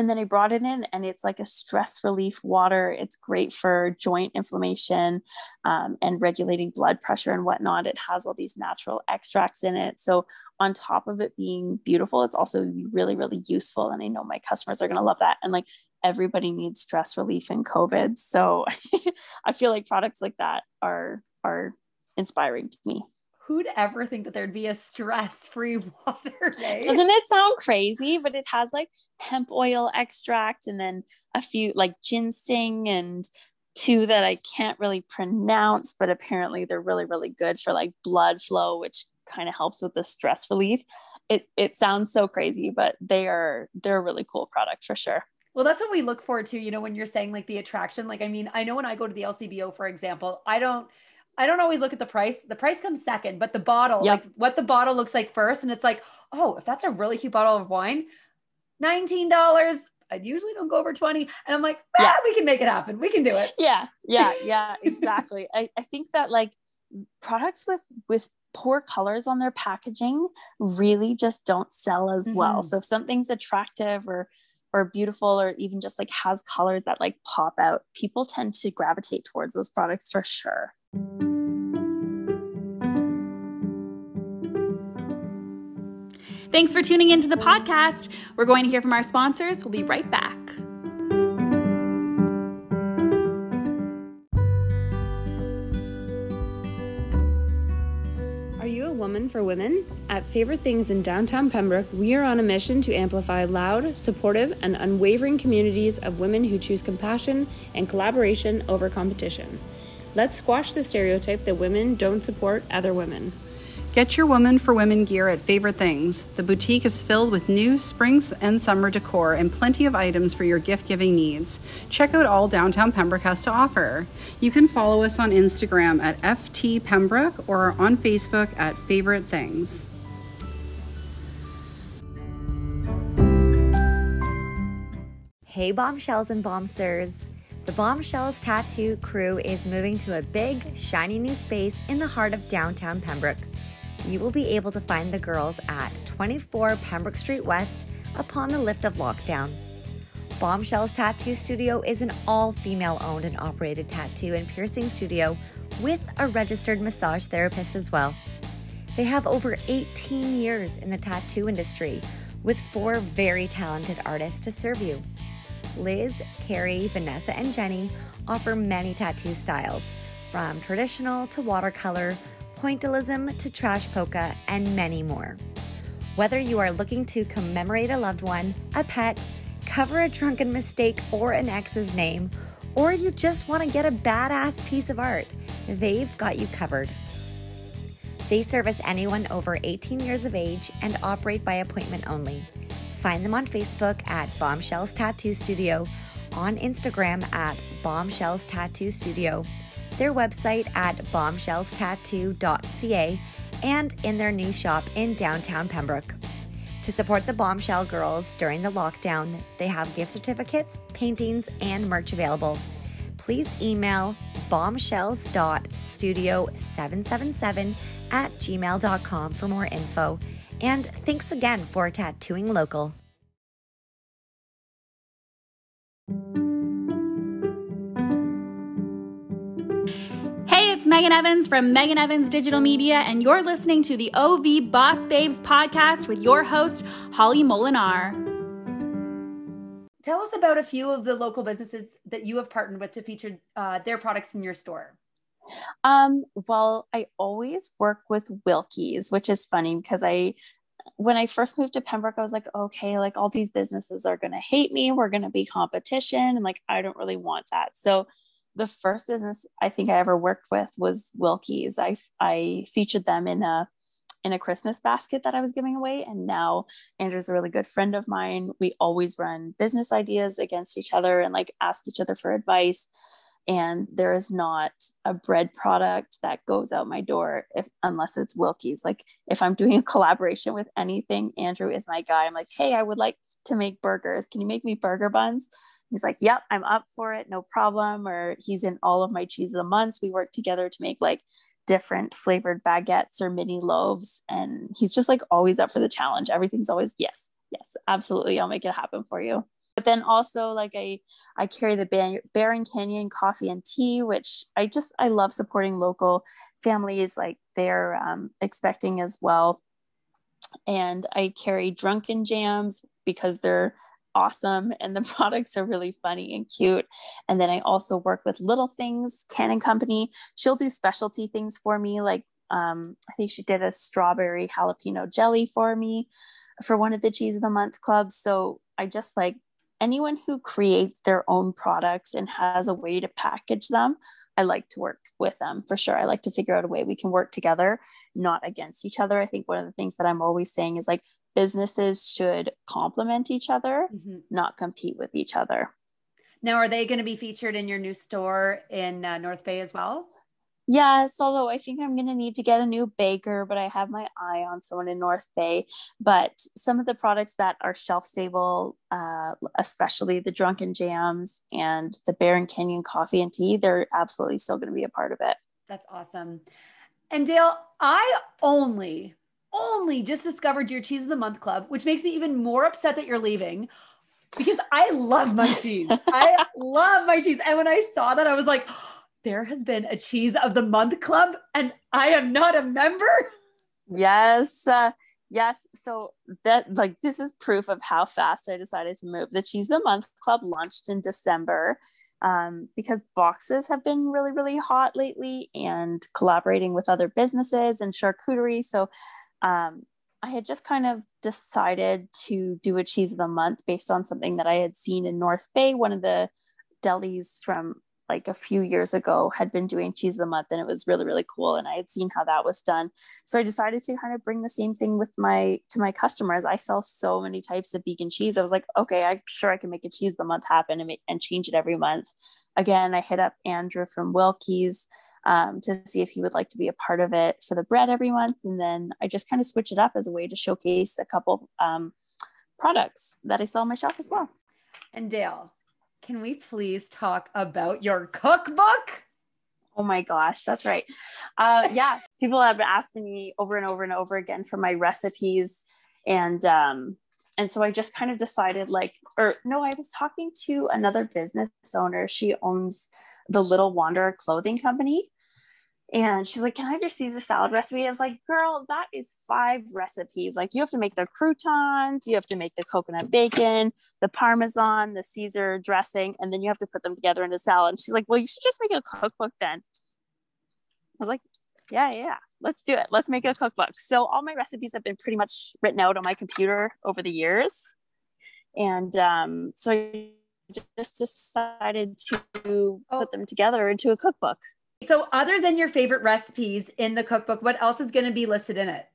Speaker 3: and then I brought it in, and it's like a stress relief water. It's great for joint inflammation um, and regulating blood pressure and whatnot. It has all these natural extracts in it. So, on top of it being beautiful, it's also really, really useful. And I know my customers are going to love that. And like everybody needs stress relief in COVID. So, *laughs* I feel like products like that are are inspiring to me
Speaker 1: who'd ever think that there'd be a stress-free *laughs* water day?
Speaker 3: Doesn't it sound crazy? But it has like hemp oil extract and then a few like ginseng and two that I can't really pronounce, but apparently they're really, really good for like blood flow, which kind of helps with the stress relief. It it sounds so crazy, but they are they're a really cool product for sure.
Speaker 1: Well, that's what we look for too. You know, when you're saying like the attraction, like I mean, I know when I go to the LCBO, for example, I don't I don't always look at the price. The price comes second, but the bottle, yep. like what the bottle looks like first. And it's like, oh, if that's a really cute bottle of wine, $19. I usually don't go over 20. And I'm like, ah, yeah, we can make it happen. We can do it.
Speaker 3: Yeah. Yeah. *laughs* Yeah. Exactly. I, I think that like products with with poor colors on their packaging really just don't sell as mm-hmm. well. So if something's attractive or or beautiful or even just like has colors that like pop out, people tend to gravitate towards those products for sure.
Speaker 2: Thanks for tuning into the podcast. We're going to hear from our sponsors. We'll be right back.
Speaker 4: Are you a woman for women? At Favorite Things in downtown Pembroke, we are on a mission to amplify loud, supportive, and unwavering communities of women who choose compassion and collaboration over competition. Let's squash the stereotype that women don't support other women.
Speaker 5: Get your Woman for Women gear at Favorite Things. The boutique is filled with new spring and summer decor and plenty of items for your gift giving needs. Check out all downtown Pembroke has to offer. You can follow us on Instagram at FT Pembroke or on Facebook at Favorite Things.
Speaker 6: Hey, bombshells and bombsters. The Bombshells Tattoo crew is moving to a big, shiny new space in the heart of downtown Pembroke. You will be able to find the girls at 24 Pembroke Street West upon the lift of lockdown. Bombshells Tattoo Studio is an all female owned and operated tattoo and piercing studio with a registered massage therapist as well. They have over 18 years in the tattoo industry with four very talented artists to serve you. Liz, Carrie, Vanessa, and Jenny offer many tattoo styles, from traditional to watercolor, pointillism to trash polka, and many more. Whether you are looking to commemorate a loved one, a pet, cover a drunken mistake or an ex's name, or you just want to get a badass piece of art, they've got you covered. They service anyone over 18 years of age and operate by appointment only. Find them on Facebook at Bombshells Tattoo Studio, on Instagram at Bombshells Tattoo Studio, their website at bombshellstattoo.ca, and in their new shop in downtown Pembroke. To support the Bombshell Girls during the lockdown, they have gift certificates, paintings, and merch available. Please email bombshells.studio777 at gmail.com for more info and thanks again for tattooing local.
Speaker 2: Hey, it's Megan Evans from Megan Evans Digital Media, and you're listening to the OV Boss Babes podcast with your host, Holly Molinar.
Speaker 1: Tell us about a few of the local businesses that you have partnered with to feature uh, their products in your store.
Speaker 3: Um, well, I always work with Wilkies, which is funny because I when I first moved to Pembroke, I was like, okay, like all these businesses are going to hate me. We're going to be competition. And like, I don't really want that. So the first business I think I ever worked with was Wilkies. I, I featured them in a, in a Christmas basket that I was giving away. And now Andrew's a really good friend of mine. We always run business ideas against each other and like ask each other for advice. And there is not a bread product that goes out my door if unless it's Wilkie's. Like if I'm doing a collaboration with anything, Andrew is my guy. I'm like, hey, I would like to make burgers. Can you make me burger buns? He's like, yep, I'm up for it, no problem. Or he's in all of my cheese of the months. We work together to make like different flavored baguettes or mini loaves. And he's just like always up for the challenge. Everything's always, yes, yes, absolutely. I'll make it happen for you but then also like i i carry the barron canyon coffee and tea which i just i love supporting local families like they're um, expecting as well. And i carry drunken jams because they're awesome and the *laughs* products are really funny and cute. And then i also work with little things canning company. She'll do specialty things for me like um, i think she did a strawberry jalapeno jelly for me for one of the cheese of the month clubs. So i just like anyone who creates their own products and has a way to package them, I like to work with them for sure. I like to figure out a way we can work together, not against each other. I think one of the things that I'm always saying is like businesses should complement each other, mm-hmm. not compete with each other.
Speaker 1: Now, are they going to be featured in your new store in uh, North Bay as well?
Speaker 3: Yes, although I think I'm going to need to get a new baker, but I have my eye on someone in North Bay. But some of the products that are shelf stable, uh, especially the Drunken Jams and the Barron Canyon coffee and tea, they're absolutely still going to be a part of it.
Speaker 1: That's awesome. And Dale, I only, only just discovered your Cheese of the Month Club, which makes me even more upset that you're leaving because I love my cheese. *laughs* I love my cheese. And when I saw that, I was like, there has been a cheese of the month club and I am not a member.
Speaker 3: Yes. Uh, yes. So that like this is proof of how fast I decided to move. The cheese of the month club launched in December um, because boxes have been really, really hot lately and collaborating with other businesses and charcuterie. So um, I had just kind of decided to do a cheese of the month based on something that I had seen in North Bay, one of the delis from like a few years ago had been doing cheese of the month and it was really really cool and i had seen how that was done. So i decided to kind of bring the same thing with my to my customers. I sell so many types of vegan cheese. I was like okay i'm sure i can make a cheese of the month happen and, make, and change it every month. Again i hit up andrew from wilkie's um, to see if he would like to be a part of it for the bread every month and then i just kind of switch it up as a way to showcase a couple um, products that i sell on my shelf as well.
Speaker 1: And dale can we please talk about your cookbook?
Speaker 3: Oh my gosh, that's right. Uh, yeah, people have been asking me over and over and over again for my recipes, and um, and so I just kind of decided, like, or no, I was talking to another business owner. She owns the Little Wanderer Clothing Company, and she's like, Can I have your Caesar salad recipe? I was like, Girl, that is five recipes. Like, you have to make the croutons, you have to make the coconut bacon, the parmesan, the Caesar dressing, and then you have to put them together in a salad. And she's like, Well, you should just make a cookbook then. I was like, Yeah, yeah, let's do it. Let's make a cookbook. So, all my recipes have been pretty much written out on my computer over the years. And um, so I just decided to oh. put them together into a cookbook.
Speaker 1: So, other than your favorite recipes in the cookbook, what else is going to be listed in it?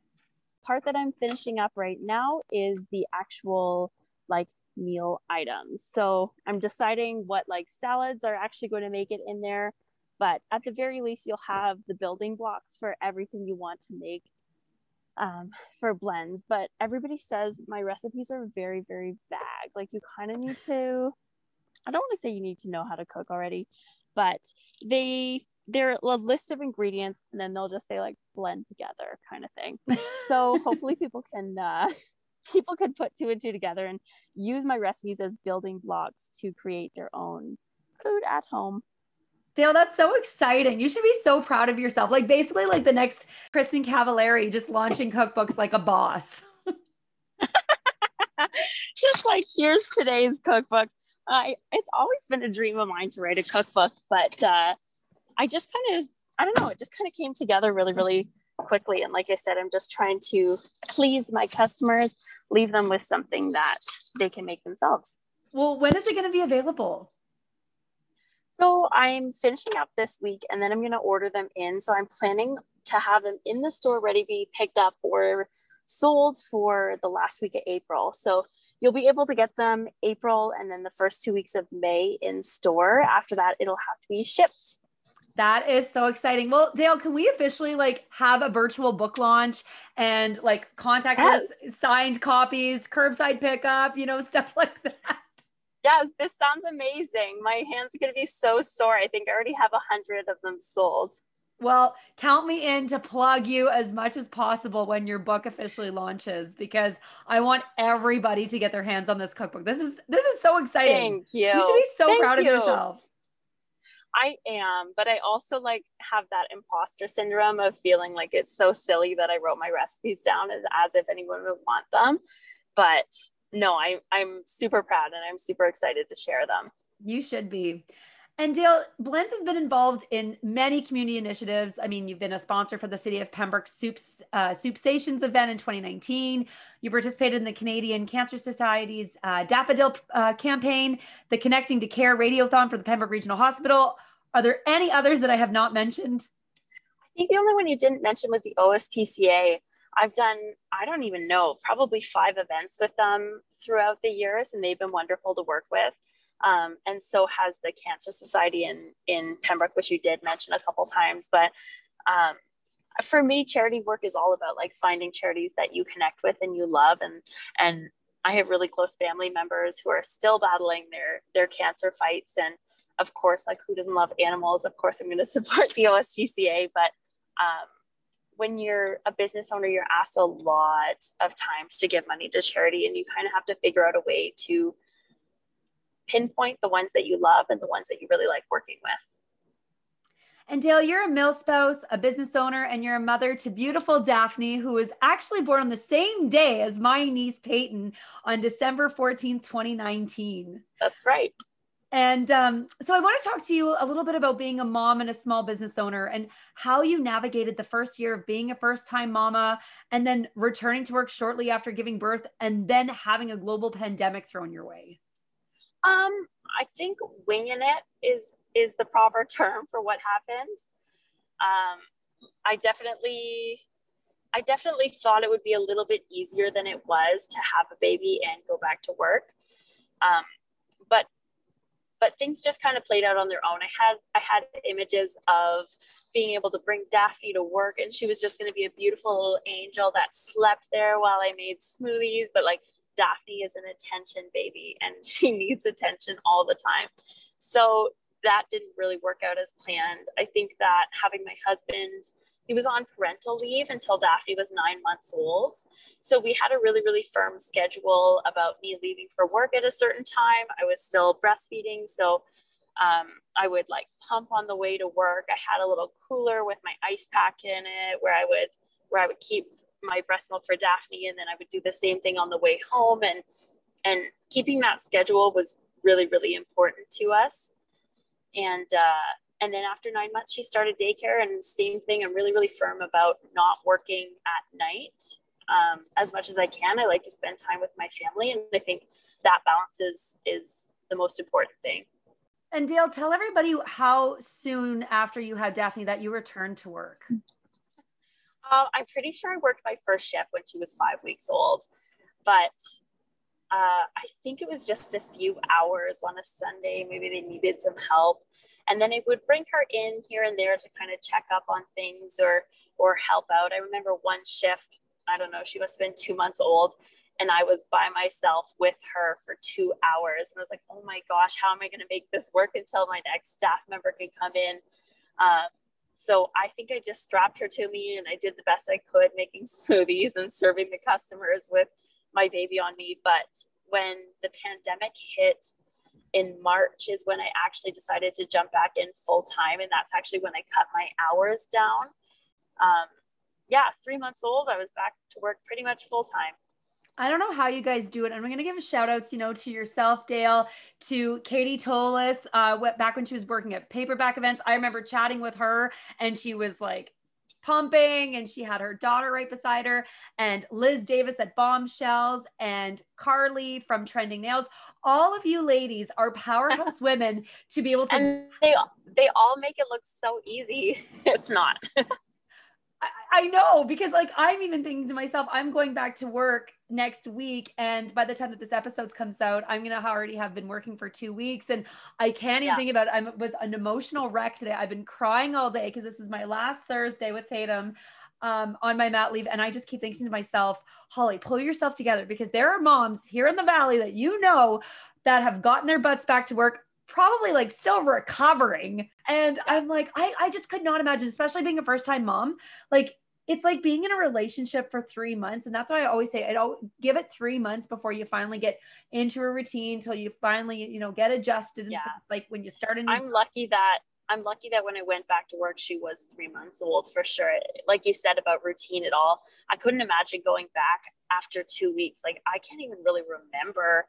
Speaker 3: Part that I'm finishing up right now is the actual like meal items. So, I'm deciding what like salads are actually going to make it in there. But at the very least, you'll have the building blocks for everything you want to make um, for blends. But everybody says my recipes are very, very vague. Like, you kind of need to, I don't want to say you need to know how to cook already, but they they're a list of ingredients and then they'll just say like blend together kind of thing *laughs* so hopefully people can uh, *laughs* people can put two and two together and use my recipes as building blocks to create their own food at home
Speaker 1: Dale, that's so exciting. You should be so proud of yourself. Like basically like the next Kristin Cavallari just launching cookbooks like a boss. *laughs*
Speaker 3: just like here's today's cookbook. I it's always been a dream of mine to write a cookbook, but uh I just kind of, I don't know, it just kind of came together really, really quickly. And like I said, I'm just trying to please my customers, leave them with something that they can make themselves.
Speaker 1: Well, when is it going to be available?
Speaker 3: So I'm finishing up this week and then I'm going to order them in. So I'm planning to have them in the store ready to be picked up or sold for the last week of April. So you'll be able to get them April and then the first two weeks of May in store. After that, it'll have to be shipped.
Speaker 1: That is so exciting. Well, Dale, can we officially like have a virtual book launch and like contactless yes. signed copies, curbside pickup, you know, *laughs* stuff like that?
Speaker 3: Yes, this sounds amazing. My hands are going to be so sore. I think I already have a hundred of them sold.
Speaker 1: Well, count me in to plug you as much as possible when your book officially launches because I want everybody to get their hands on this cookbook. This is this is so exciting.
Speaker 3: Thank you.
Speaker 1: You should be so
Speaker 3: Thank
Speaker 1: proud
Speaker 3: you.
Speaker 1: of yourself.
Speaker 3: I am, but I also like have that imposter syndrome of feeling like it's so silly that I wrote my recipes down as, as if anyone would want them. But no, I, I'm super proud and I'm super excited to share them.
Speaker 1: You should be. And Dale, Blends has been involved in many community initiatives. I mean, you've been a sponsor for the City of Pembroke Soup, uh, Soup Stations event in 2019. You participated in the Canadian Cancer Society's uh, Daffodil uh, campaign, the Connecting to Care Radiothon for the Pembroke Regional Hospital. Are there any others that I have not mentioned?
Speaker 3: I think the only one you didn't mention was the OSPCA. I've done, I don't even know, probably five events with them throughout the years, and they've been wonderful to work with. Um, and so has the Cancer Society in in Pembroke, which you did mention a couple times. But um, for me, charity work is all about like finding charities that you connect with and you love, and and I have really close family members who are still battling their their cancer fights, and of course, like who doesn't love animals? Of course, I'm going *laughs* to support the OSPCA, but um, when you're a business owner, you're asked a lot of times to give money to charity, and you kind of have to figure out a way to pinpoint the ones that you love and the ones that you really like working with.
Speaker 1: And Dale, you're a mill spouse, a business owner, and you're a mother to beautiful Daphne, who was actually born on the same day as my niece Peyton on December 14th, 2019.
Speaker 3: That's right.
Speaker 1: And um, so I want to talk to you a little bit about being a mom and a small business owner and how you navigated the first year of being a first time mama and then returning to work shortly after giving birth and then having a global pandemic thrown your way.
Speaker 3: Um, I think winging it is is the proper term for what happened. Um, I definitely, I definitely thought it would be a little bit easier than it was to have a baby and go back to work. Um, but but things just kind of played out on their own. I had I had images of being able to bring Daphne to work, and she was just going to be a beautiful little angel that slept there while I made smoothies. But like Daphne is an attention baby and *laughs* she needs attention all the time. So that didn't really work out as planned. I think that having my husband, he was on parental leave until Daphne was nine months old. So we had a really, really firm schedule about me leaving for work at a certain time. I was still breastfeeding. So um, I would like pump on the way to work. I had a little cooler with my ice pack in it where I would where I would keep my breast milk for Daphne, and then I would do the same thing on the way home. And and keeping that schedule was really really important to us. And uh, and then after nine months, she started daycare, and same thing. I'm really really firm about not working at night um, as much as I can. I like to spend time with my family, and I think that balance is is the most important thing.
Speaker 1: And Dale, tell everybody how soon after you had Daphne that you returned to work.
Speaker 3: Uh, I'm pretty sure I worked my first shift when she was five weeks old, but uh, I think it was just a few hours on a Sunday. Maybe they needed some help, and then it would bring her in here and there to kind of check up on things or or help out. I remember one shift. I don't know. She must have been two months old, and I was by myself with her for two hours, and I was like, "Oh my gosh, how am I going to make this work until my next staff member can come in?" Um, so I think I just strapped her to me and I did the best I could making *laughs* smoothies and serving the customers with my baby on me. But when the pandemic hit in March is when I actually decided to jump back in full time. And that's actually when I cut my hours down. Um, yeah, three months old, I was back to work pretty much full time.
Speaker 1: I don't know how you guys do it. I'm going to give a shout outs, you know, to yourself, Dale, to Katie Tolis, uh, back when she was working at paperback events. I remember chatting with her and she was like pumping and she had her daughter right beside her and Liz Davis at Bombshells and Carly from Trending Nails. All of you ladies are powerhouse *laughs* women to be able to.
Speaker 3: And they, they all make it look so easy. *laughs* It's not. *laughs*
Speaker 1: I know because like I'm even thinking to myself, I'm going back to work next week, and by the time that this episode comes out, I'm gonna already have been working for two weeks, and I can't even yeah. think about it. I was an emotional wreck today. I've been crying all day because this is my last Thursday with Tatum um, on my mat leave, and I just keep thinking to myself, Holly, pull yourself together because there are moms here in the valley that you know that have gotten their butts back to work probably like still recovering. And I'm like, I, I just could not imagine, especially being a first time mom. Like, it's like being in a relationship for three months. And that's why I always say, I don't give it three months before you finally get into a routine till you finally, you know, get adjusted. And yeah. Stuff. Like when you start a new-
Speaker 3: I'm lucky that I'm lucky that when I went back to work, she was three months old for sure. Like you said about routine at all, I couldn't imagine going back after two weeks. Like I can't even really remember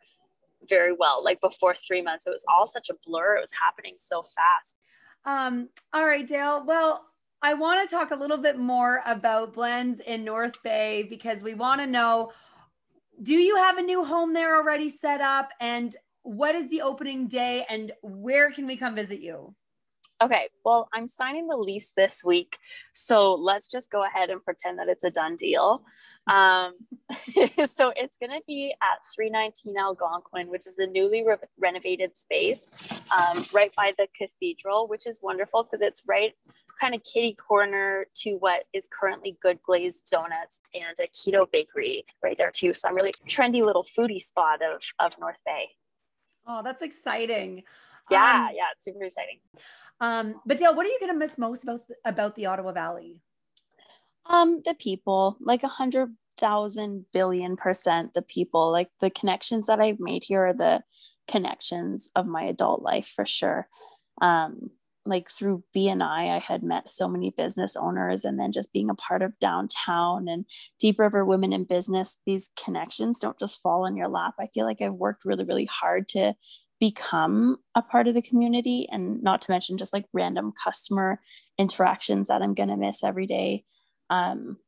Speaker 3: very well. Like before three months, it was all such a blur. It was happening so fast.
Speaker 1: Um, all right, Dale. Well, I want to talk a little bit more about blends in North Bay because we want to know do you have a new home there already set up? And what is the opening day and where can we come visit you?
Speaker 3: Okay, well, I'm signing the lease this week. So let's just go ahead and pretend that it's a done deal. Um, *laughs* so it's going to be at 319 Algonquin, which is a newly re- renovated space um, right by the cathedral, which is wonderful because it's right kind of kitty corner to what is currently Good Glazed Donuts and a keto bakery right there too. So I'm really trendy little foodie spot of, of North Bay.
Speaker 1: Oh, that's exciting.
Speaker 3: Yeah, um, yeah, it's super exciting.
Speaker 1: Um, but Dale, what are you going to miss most about, about the Ottawa Valley?
Speaker 3: Um, the people, like a hundred thousand billion percent the people, like the connections that I've made here are the connections of my adult life for sure. Um, like through BNI, I had met so many business owners, and then just being a part of downtown and Deep River Women in Business, these connections don't just fall in your lap. I feel like I've worked really, really hard to become a part of the community, and not to mention just like random customer interactions that I'm going to miss every day um,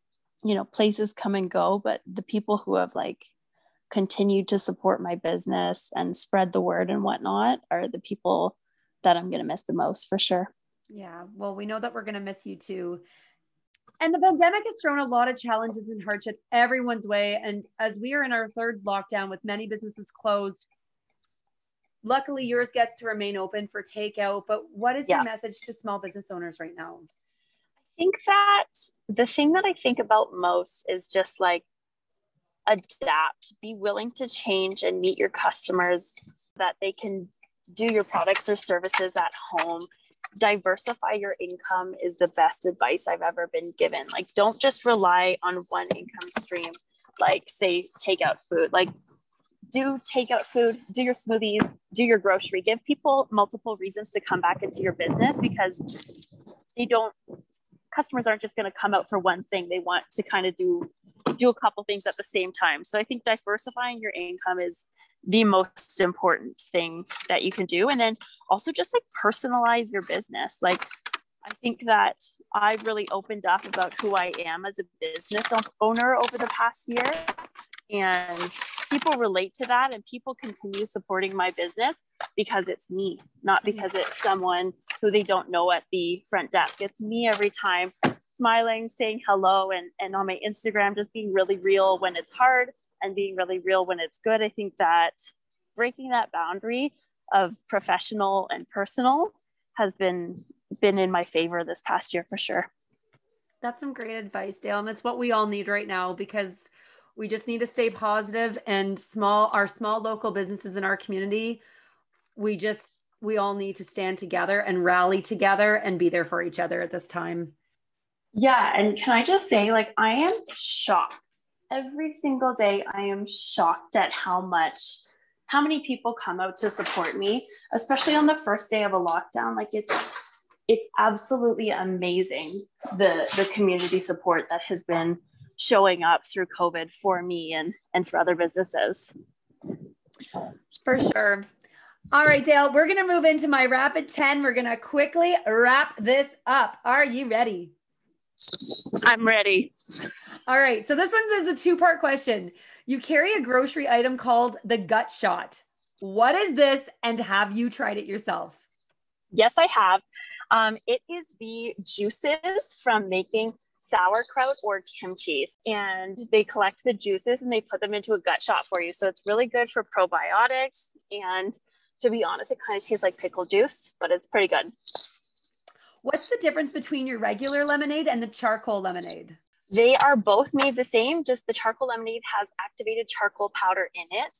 Speaker 3: you know places come and go but the people who have like continued to support my business and spread the word and whatnot are the people that i'm going to miss the most for sure.
Speaker 1: Yeah well we know that we're going to miss you too. And the pandemic has thrown a lot of challenges and hardships everyone's way and as we are in our third lockdown with many businesses closed luckily yours gets to remain open for takeout but what is yeah. your message to small business owners right now
Speaker 3: think that the thing that I think about most is just like adapt, be willing to change and meet your customers that they can do your products or services at home. Diversify your income is the best advice I've ever been given. Like, don't just rely on one income stream, like, say, takeout food. Like, do takeout food, do your smoothies, do your grocery. Give people multiple reasons to come back into your business because they don't customers aren't just going to come out for one thing they want to kind of do do a couple things at the same time. So i think diversifying your income is the most important thing that you can do. And then also just like personalize your business. Like i think that i've really opened up about who i am as a business owner over the past year. And people relate to that and people continue supporting my business because it's me not mm-hmm. because it's someone who they don't know at the front desk. It's me every time smiling saying hello and, and on my instagram just being really real when it's hard and being really real when it's good. I think that breaking that boundary of professional and personal has been been in my favor this past year for sure.
Speaker 1: That's some great advice dale and it's what we all need right now because we just need to stay positive and small our small local businesses in our community we just we all need to stand together and rally together and be there for each other at this time.
Speaker 3: Yeah and can i just say like i am shocked. Every single day i am shocked at how much how many people come out to support me especially on the first day of a lockdown. Like it's it's absolutely amazing the the community support that has been showing up through COVID for me and, and for other businesses.
Speaker 1: For sure. All right, Dale, we're going to move into my rapid 10. We're going to quickly wrap this up. Are you ready?
Speaker 3: I'm ready.
Speaker 1: All right. So this one is a two part question. You carry a grocery item called the gut shot. What is this and have you tried it yourself?
Speaker 3: Yes, I have. Um, it is the juices from making sauerkraut or kimchi and they collect the juices and they put them into a gut shot for you. So it's really good for probiotics. And to be honest, it kind of tastes like pickle juice, but it's pretty good.
Speaker 1: What's the difference between your regular lemonade and the charcoal lemonade?
Speaker 3: They are both made the same, just the charcoal lemonade has activated charcoal powder in it.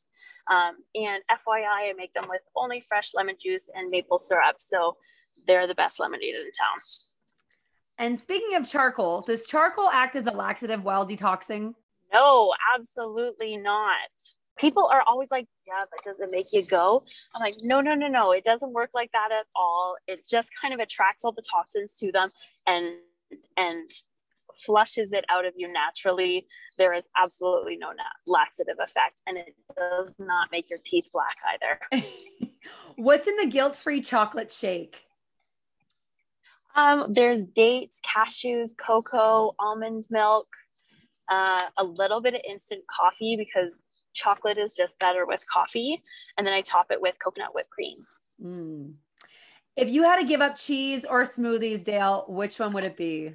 Speaker 3: Um, and FYI, I make them with only fresh lemon juice and maple syrup. So they're the best lemonade in town.
Speaker 1: And speaking of charcoal, does charcoal act as a laxative while detoxing?
Speaker 3: No, absolutely not. People are always like, yeah, but does it make you go? I'm like, no, no, no, no. It doesn't work like that at all. It just kind of attracts all the toxins to them and and flushes it out of you naturally. There is absolutely no laxative effect, and it does not make your teeth black either. *laughs*
Speaker 1: What's in the guilt-free chocolate shake?
Speaker 3: Um, there's dates, cashews, cocoa, almond milk, uh, a little bit of instant coffee because chocolate is just better with coffee. And then I top it with coconut whipped cream.
Speaker 1: Mm. If you had to give up cheese or smoothies, Dale, which one would it be?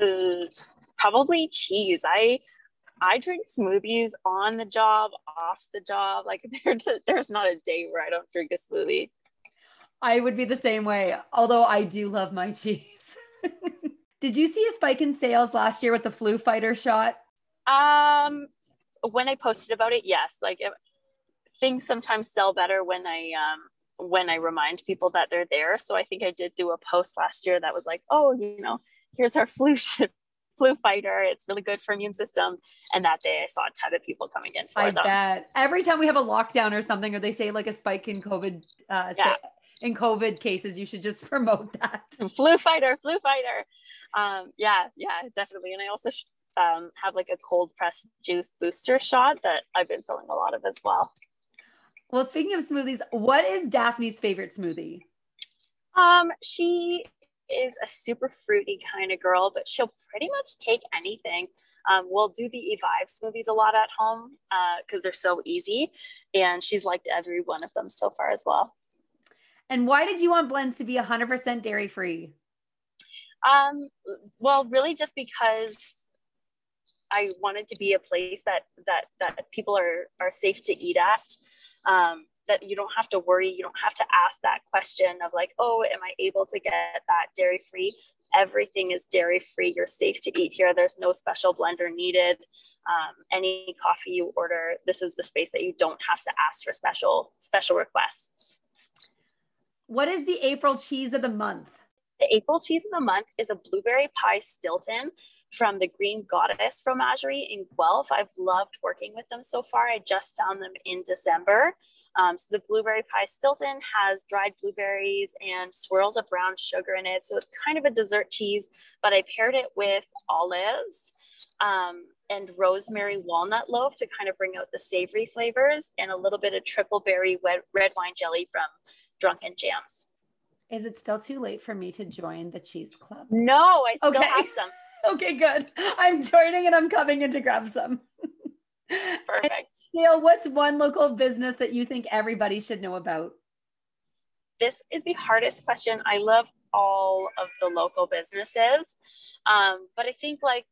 Speaker 3: Uh, probably cheese. I I drink smoothies on the job, off the job. Like *laughs* there's not a day where I don't drink a smoothie.
Speaker 1: I would be the same way, although I do love my cheese. *laughs* Did you see a spike in sales last year with the flu fighter shot?
Speaker 3: Um, when I posted about it, yes. Like it, things sometimes sell better when I um when I remind people that they're there. So I think I did do a post last year that was like, oh, you know, here's our *laughs* flu ship flu fighter. It's really good for immune system. And that day I saw a ton of people coming in for
Speaker 1: I
Speaker 3: them.
Speaker 1: bet. Every time we have a lockdown or something, or they say like a spike in COVID uh,
Speaker 3: Yeah
Speaker 1: in COVID cases, you should just *laughs* promote that.
Speaker 3: Flu fighter, flu fighter. Um, yeah, yeah, definitely. And I also um, have like a cold pressed juice booster shot that I've been selling a lot of as well.
Speaker 1: Well, speaking of smoothies, what is Daphne's favorite smoothie?
Speaker 3: Um, she is a super fruity kind of girl, but she'll pretty much take anything. Um, we'll do the Evive smoothies a lot at home because uh, they're so easy, and she's liked every one of them so far as well.
Speaker 1: And why did you want blends to be 100% dairy free?
Speaker 3: Um, well, really just because I wanted to be a place that that that people are are safe to eat at. Um, that you don't have to worry, you don't have to ask that question of like, oh, am I able to get that dairy free? Everything is dairy free. You're safe to eat here. There's no special blender needed. Um, any coffee you order, this is the space that you don't have to ask for special special requests.
Speaker 1: What is the April cheese of the month?
Speaker 3: The April cheese of the month is a blueberry pie Stilton from the Green Goddess Fromagerie in Guelph. I've loved working with them so far. I just found them in December. Um, so the blueberry pie Stilton has dried blueberries and swirls of brown sugar in it. So it's kind of a dessert cheese, but I paired it with olives um, and rosemary walnut loaf to kind of bring out the savory flavors and a little bit of triple berry red wine jelly from drunken jams.
Speaker 1: Is it still too late for me to join the cheese club?
Speaker 3: No, I still okay. have some. *laughs*
Speaker 1: okay, good. I'm joining and I'm coming in to grab some. *laughs*
Speaker 3: Perfect.
Speaker 1: Neil, what's one local business that you think everybody should know about?
Speaker 3: This is the hardest question. I love all of the local businesses, um, but I think like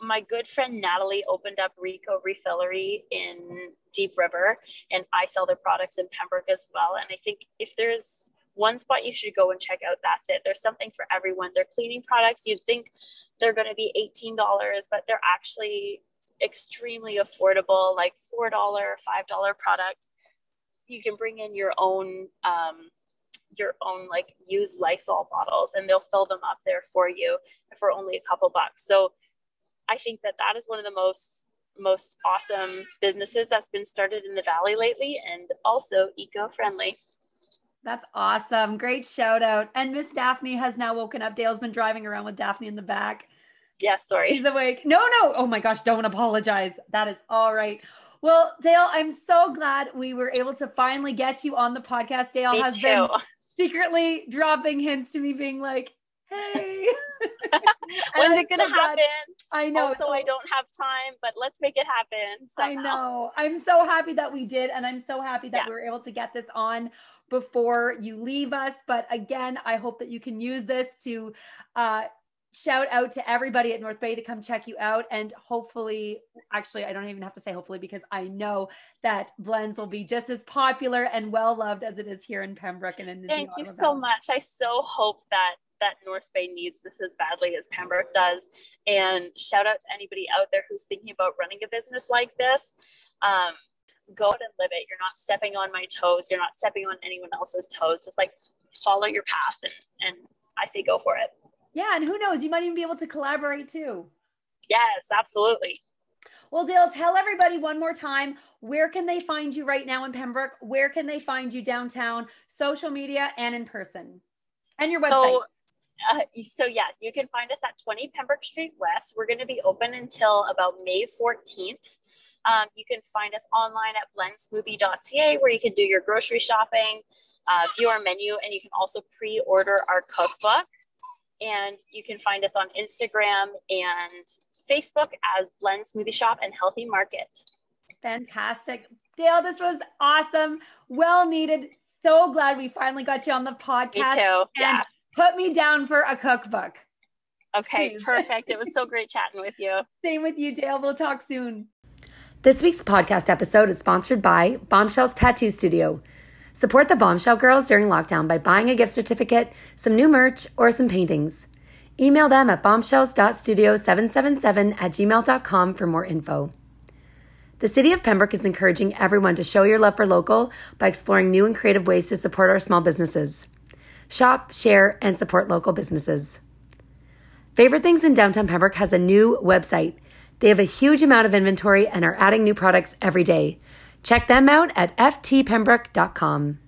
Speaker 3: my good friend Natalie opened up Rico Refillery in Deep River, and I sell their products in Pembroke as well. And I think if there's one spot you should go and check out, that's it. There's something for everyone. They're cleaning products. You'd think they're going to be $18, but they're actually extremely affordable, like $4, $5 products. You can bring in your own um, your own like used Lysol bottles and they'll fill them up there for you for only a couple bucks. So I think that that is one of the most most awesome businesses that's been started in the valley lately and also eco-friendly.
Speaker 1: That's awesome. Great shout out. And Miss Daphne has now woken up. Dale's been driving around with Daphne in the back.
Speaker 3: Yes, yeah, sorry.
Speaker 1: He's awake. No, no. Oh my gosh, don't apologize. That is all right. Well, Dale, I'm so glad we were able to finally get you on the podcast. Dale
Speaker 3: Me
Speaker 1: has
Speaker 3: too.
Speaker 1: been *laughs* secretly dropping hints to me being like, hey. *laughs* *laughs*
Speaker 3: When's it gonna so happen?
Speaker 1: I know.
Speaker 3: So, I don't have time, but let's make it happen. Somehow.
Speaker 1: I know. I'm so happy that we did, and I'm so happy that yeah. we were able to get this on before you leave us. But again, I hope that you can use this to uh, shout out to everybody at North Bay to come check you out. And hopefully, actually, I don't even have to say hopefully because I know that blends will be just as popular and well loved as it is here in Pembroke and in the
Speaker 3: Thank you so much. I so hope that that North Bay needs this as badly as Pembroke does. And shout out to anybody out there who's thinking about running a business like this. Um, go out and live it. You're not stepping on my toes. You're not stepping on anyone else's toes. Just like follow your path and, and I say go for it.
Speaker 1: Yeah, and who knows, you might even be able to collaborate too.
Speaker 3: Yes, absolutely.
Speaker 1: Well, Dale, tell everybody one more time where can they find you right now in Pembroke? Where can they find you downtown, social media, and in person? And your website.
Speaker 3: So, uh, so yeah, you can find us at 20 Pembroke Street West. We're going to be open until about May 14th. Um, you can find us online at blendsmoothie.ca where you can do your grocery shopping, uh, view our menu, and you can also pre order our cookbook. And you can find us on Instagram and Facebook as Blend Smoothie Shop and Healthy Market.
Speaker 1: Fantastic. Dale, this was awesome. Well needed. So glad we finally got you on the podcast.
Speaker 3: Me too. Yeah.
Speaker 1: Put me down for a cookbook.
Speaker 3: Okay, Please. perfect. It was so *laughs* great chatting with you.
Speaker 1: Same with you, Dale. We'll talk soon. This week's podcast episode is sponsored by Bombshells Tattoo Studio. Support the Bombshell Girls during lockdown by buying a gift certificate, some new merch, or some paintings. Email them at bombshells.studio777 at gmail.com for more info. The City of Pembroke is encouraging everyone to show your love for local by exploring new and creative ways to support our small businesses. Shop, share, and support local businesses. Favorite Things in Downtown Pembroke has a new website. They have a huge amount of inventory and are adding new products every day. Check them out at ftpembroke.com.